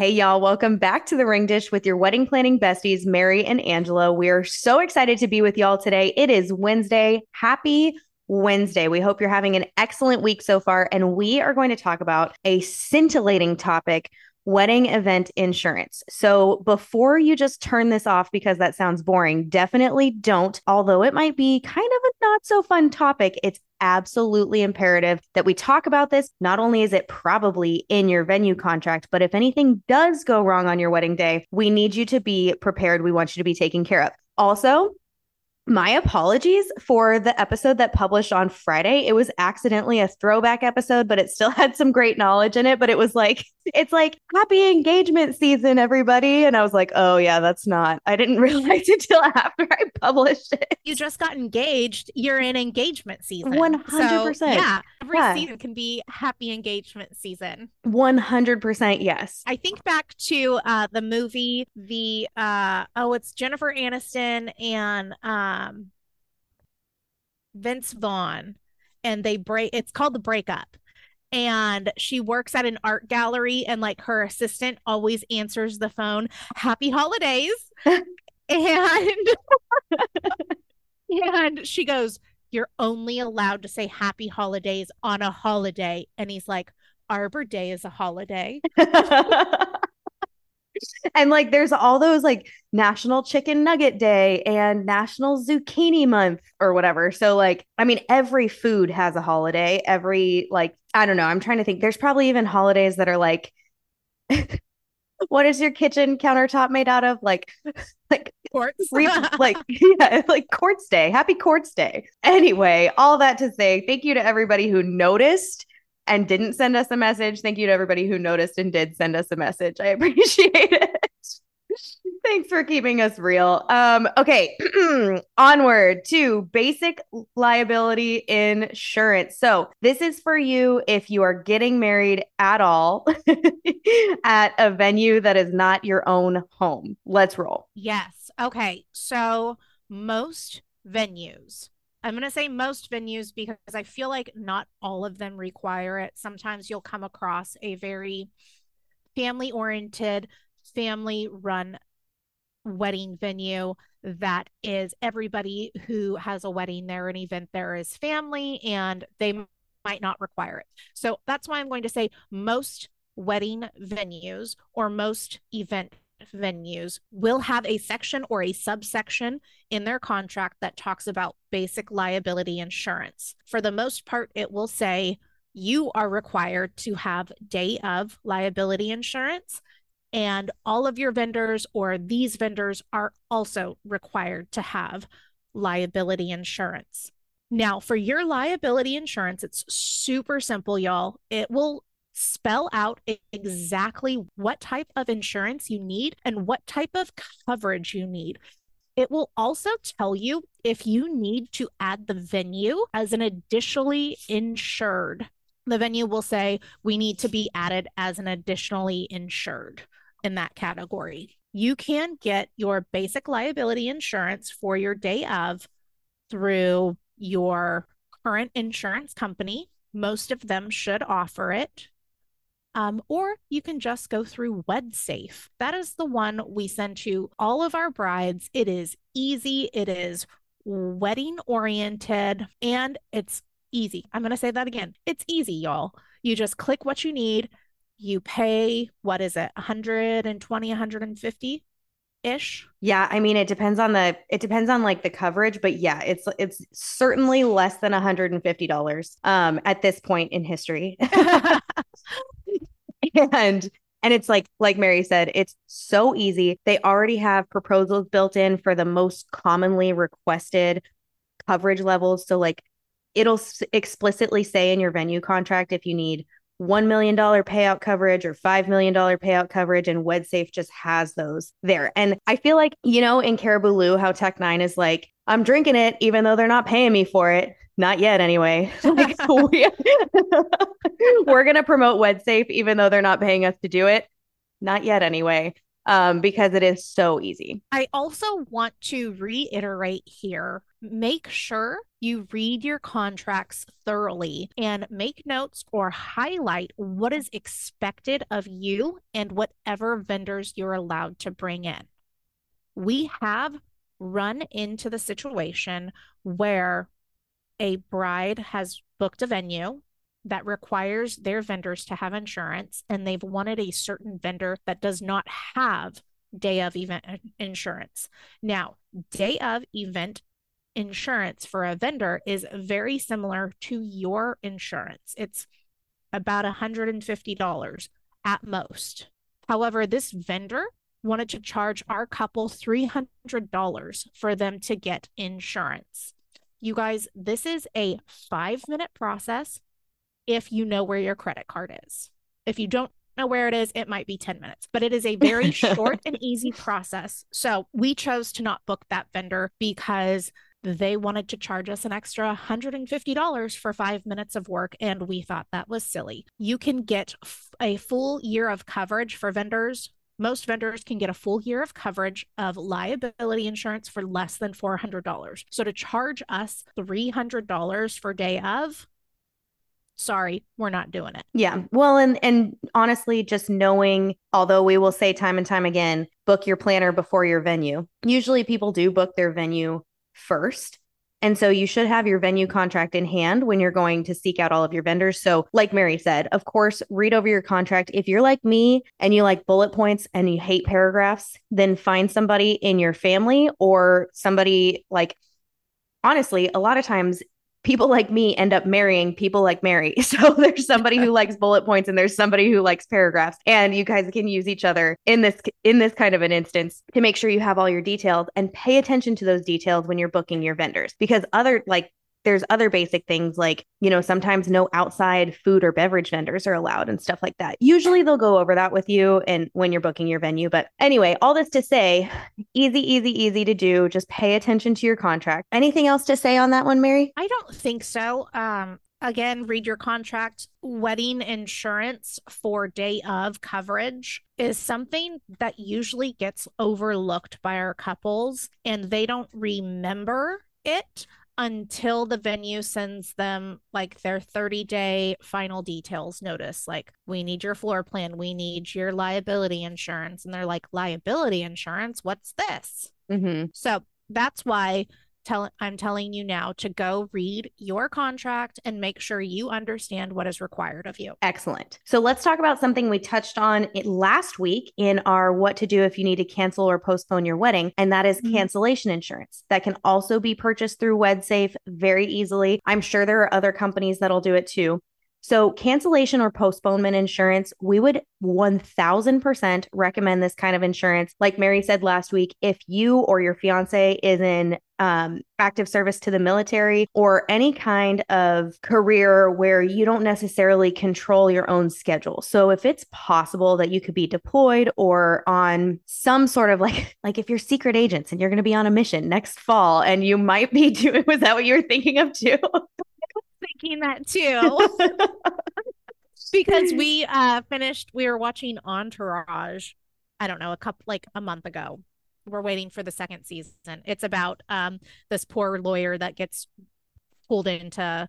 Hey, y'all, welcome back to the Ring Dish with your wedding planning besties, Mary and Angela. We're so excited to be with y'all today. It is Wednesday. Happy Wednesday. We hope you're having an excellent week so far. And we are going to talk about a scintillating topic wedding event insurance. So before you just turn this off because that sounds boring, definitely don't. Although it might be kind of a not so fun topic, it's absolutely imperative that we talk about this. Not only is it probably in your venue contract, but if anything does go wrong on your wedding day, we need you to be prepared. We want you to be taken care of. Also, my apologies for the episode that published on Friday. It was accidentally a throwback episode, but it still had some great knowledge in it. But it was like, it's like happy engagement season, everybody. And I was like, oh, yeah, that's not. I didn't realize it till after I published it. You just got engaged. You're in engagement season. 100%. So, yeah. Every Yeah. season can be happy engagement season. 100% yes. I think back to uh the movie, the uh oh, it's Jennifer Aniston and um Vince Vaughn, and they break it's called the breakup. And she works at an art gallery, and like her assistant always answers the phone, Happy holidays. and and she goes, You're only allowed to say happy holidays on a holiday. And he's like, Arbor Day is a holiday. and like there's all those like National Chicken Nugget Day and National Zucchini Month or whatever. So like I mean every food has a holiday. Every like I don't know, I'm trying to think. There's probably even holidays that are like what is your kitchen countertop made out of? Like like Quartz. like yeah, like Quartz Day. Happy Quartz Day. Anyway, all that to say, thank you to everybody who noticed and didn't send us a message. Thank you to everybody who noticed and did send us a message. I appreciate it. Thanks for keeping us real. Um, okay, onward to basic liability insurance. So, this is for you if you are getting married at all at a venue that is not your own home. Let's roll. Yes. Okay. So most venues, I'm going to say most venues because I feel like not all of them require it. Sometimes you'll come across a very family oriented, family run wedding venue that is everybody who has a wedding there, an event there is family, and they might not require it. So that's why I'm going to say most wedding venues or most event venues will have a section or a subsection in their contract that talks about basic liability insurance. For the most part, it will say you are required to have day of liability insurance, and all of your vendors or these vendors are also required to have liability insurance. Now, for your liability insurance, it's super simple, y'all. It will spell out exactly what type of insurance you need and what type of coverage you need. It will also tell you if you need to add the venue as an additionally insured. The venue will say we need to be added as an additionally insured in that category. You can get your basic liability insurance for your day of through your current insurance company. Most of them should offer it. Um, or you can just go through WedSafe. That is the one we send to all of our brides. It is easy, it is wedding oriented, and it's easy. I'm going to say that again. It's easy, y'all. You just click what you need. You pay, what is it, 120, 150 ish? Yeah, I mean it depends on the it depends on like the coverage, but yeah, it's it's certainly less than $150 um at this point in history. and and it's like like Mary said, it's so easy. They already have proposals built in for the most commonly requested coverage levels. So like it'll explicitly say in your venue contract if you need $1 million payout coverage or $5 million payout coverage, and WedSafe just has those there. And I feel like, you know, in Caribou Lou, how Tech N9ne is like, I'm drinking it even though they're not paying me for it. Not yet, anyway. Like, we, we're going to promote WedSafe even though they're not paying us to do it. Not yet, anyway. um, because it is so easy. I also want to reiterate here make sure you read your contracts thoroughly and make notes or highlight what is expected of you and whatever vendors you're allowed to bring in. We have run into the situation where a bride has booked a venue that requires their vendors to have insurance and they've wanted a certain vendor that does not have day of event insurance. Now, day of event insurance for a vendor is very similar to your insurance. It's about $150 at most. However, this vendor wanted to charge our couple $300 for them to get insurance. You guys, this is a five minute process if you know where your credit card is. If you don't know where it is, it might be 10 minutes, but it is a very short and easy process. So we chose to not book that vendor because they wanted to charge us an extra $150 for five minutes of work, and we thought that was silly. You can get f- a full year of coverage for vendors most vendors can get a full year of coverage of liability insurance for less than $400. So to charge us $300 for day of, sorry, we're not doing it. Yeah. Well, and and honestly, just knowing, although we will say time and time again, book your planner before your venue. Usually people do book their venue first and so you should have your venue contract in hand when you're going to seek out all of your vendors. So, like Mary said, of course, read over your contract. If you're like me and you like bullet points and you hate paragraphs, then find somebody in your family or somebody like honestly, a lot of times people like me end up marrying people like Mary. So there's somebody who likes bullet points and there's somebody who likes paragraphs and you guys can use each other in this in this kind of an instance to make sure you have all your details and pay attention to those details when you're booking your vendors because other like there's other basic things like, you know, sometimes no outside food or beverage vendors are allowed and stuff like that. Usually they'll go over that with you and when you're booking your venue. But anyway, all this to say, easy, easy, easy to do. Just pay attention to your contract. Anything else to say on that one, Mary? I don't think so. Um, again, read your contract. Wedding insurance for day of coverage is something that usually gets overlooked by our couples and they don't remember it until the venue sends them like their 30 day final details notice like we need your floor plan. We need your liability insurance. And they're like liability insurance? What's this? Mm-hmm. so that's why tell I'm telling you now to go read your contract and make sure you understand what is required of you. Excellent. So let's talk about something we touched on last week in our what to do if you need to cancel or postpone your wedding, and that is mm-hmm. cancellation insurance. That can also be purchased through WedSafe very easily. I'm sure there are other companies that'll do it too. So, cancellation or postponement insurance, we would 1000% recommend this kind of insurance. Like Mary said last week, if you or your fiance is in um, active service to the military or any kind of career where you don't necessarily control your own schedule. So, if it's possible that you could be deployed or on some sort of like, like if you're secret agents and you're going to be on a mission next fall and you might be doing, was that what you were thinking of too? thinking that too. because we uh finished we were watching Entourage, I don't know, a couple like a month ago. We're waiting for the second season. It's about um this poor lawyer that gets pulled into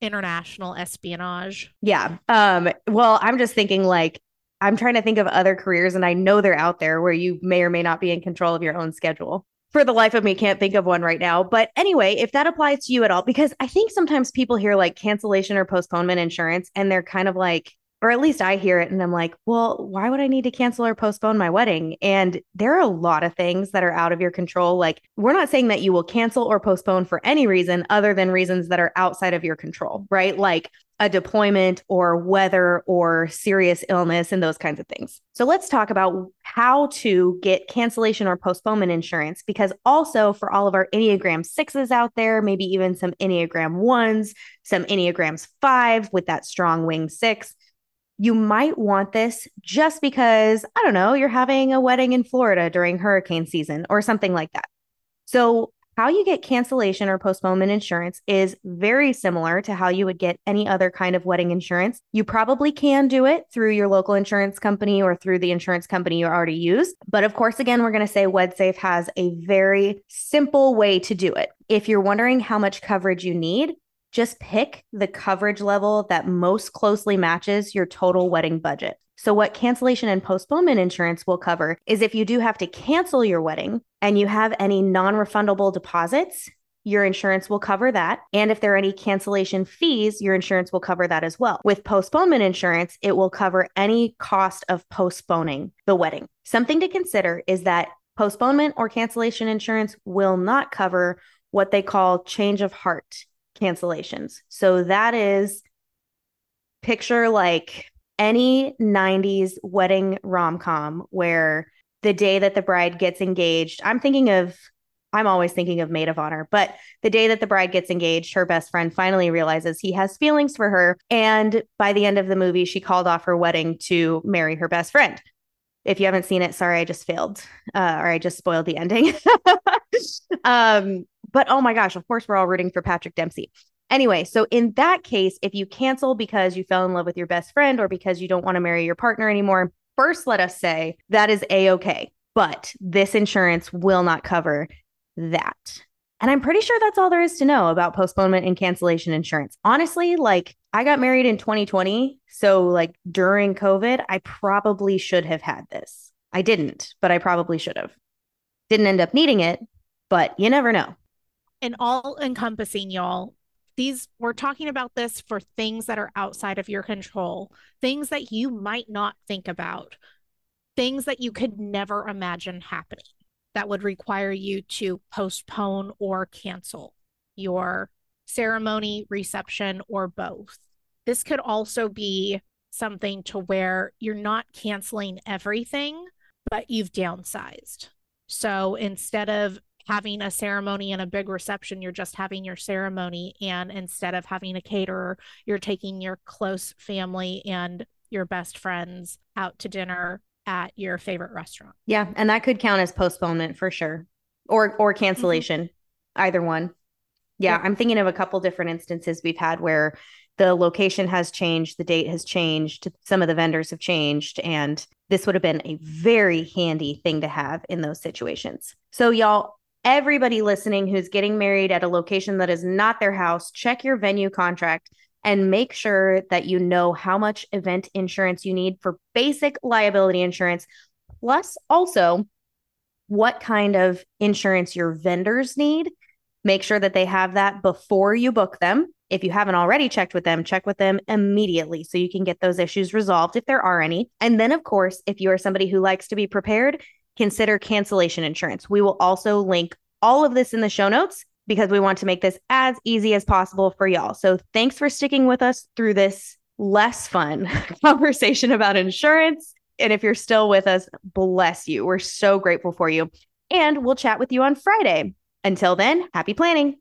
international espionage. Yeah. Um well, I'm just thinking like I'm trying to think of other careers and I know they're out there where you may or may not be in control of your own schedule for the life of me can't think of one right now. But anyway, if that applies to you at all, because I think sometimes people hear like cancellation or postponement insurance and they're kind of like, or at least I hear it and I'm like, well, why would I need to cancel or postpone my wedding? And there are a lot of things that are out of your control. Like, we're not saying that you will cancel or postpone for any reason other than reasons that are outside of your control, right? Like a deployment or weather or serious illness and those kinds of things. So let's talk about how to get cancellation or postponement insurance because also for all of our Enneagram sixes out there, maybe even some Enneagram ones, some Enneagrams five with that strong wing six. You might want this just because, I don't know, you're having a wedding in Florida during hurricane season or something like that. So how you get cancellation or postponement insurance is very similar to how you would get any other kind of wedding insurance. You probably can do it through your local insurance company or through the insurance company you already use. But of course, again, we're going to say WedSafe has a very simple way to do it. If you're wondering how much coverage you need, just pick the coverage level that most closely matches your total wedding budget. So, what cancellation and postponement insurance will cover is if you do have to cancel your wedding and you have any non refundable deposits, your insurance will cover that. And if there are any cancellation fees, your insurance will cover that as well. With postponement insurance, it will cover any cost of postponing the wedding. Something to consider is that postponement or cancellation insurance will not cover what they call change of heart cancellations. So that is picture like any 90s wedding rom com where the day that the bride gets engaged, I'm thinking of, I'm always thinking of Made of Honor, but the day that the bride gets engaged, her best friend finally realizes he has feelings for her. And by the end of the movie, she called off her wedding to marry her best friend. If you haven't seen it, sorry, I just failed uh, or I just spoiled the ending. um, but oh my gosh, of course, we're all rooting for Patrick Dempsey. Anyway, so in that case, if you cancel because you fell in love with your best friend or because you don't want to marry your partner anymore, first let us say that is a okay. But this insurance will not cover that. And I'm pretty sure that's all there is to know about postponement and cancellation insurance. Honestly, like I got married in 2020. So, like during COVID, I probably should have had this. I didn't, but I probably should have. Didn't end up needing it, but you never know. And all encompassing, y'all, these we're talking about this for things that are outside of your control, things that you might not think about, things that you could never imagine happening that would require you to postpone or cancel your ceremony, reception, or both. This could also be something to where you're not canceling everything, but you've downsized. So instead of having a ceremony and a big reception, you're just having your ceremony. And instead of having a caterer, you're taking your close family and your best friends out to dinner at your favorite restaurant. Yeah. And that could count as postponement for sure. Or or cancellation. Mm-hmm. Either one. Yeah, I'm thinking of a couple different instances we've had where the location has changed, the date has changed, some of the vendors have changed, and this would have been a very handy thing to have in those situations. So, y'all, everybody listening who's getting married at a location that is not their house, check your venue contract and make sure that you know how much event insurance you need for basic liability insurance, plus also what kind of insurance your vendors need. Make sure that they have that before you book them. If you haven't already checked with them, check with them immediately so you can get those issues resolved if there are any. And then, of course, if you are somebody who likes to be prepared, consider cancellation insurance. We will also link all of this in the show notes because we want to make this as easy as possible for y'all. So thanks for sticking with us through this less fun conversation about insurance. And if you're still with us, bless you. We're so grateful for you. And we'll chat with you on Friday. Until then, happy planning.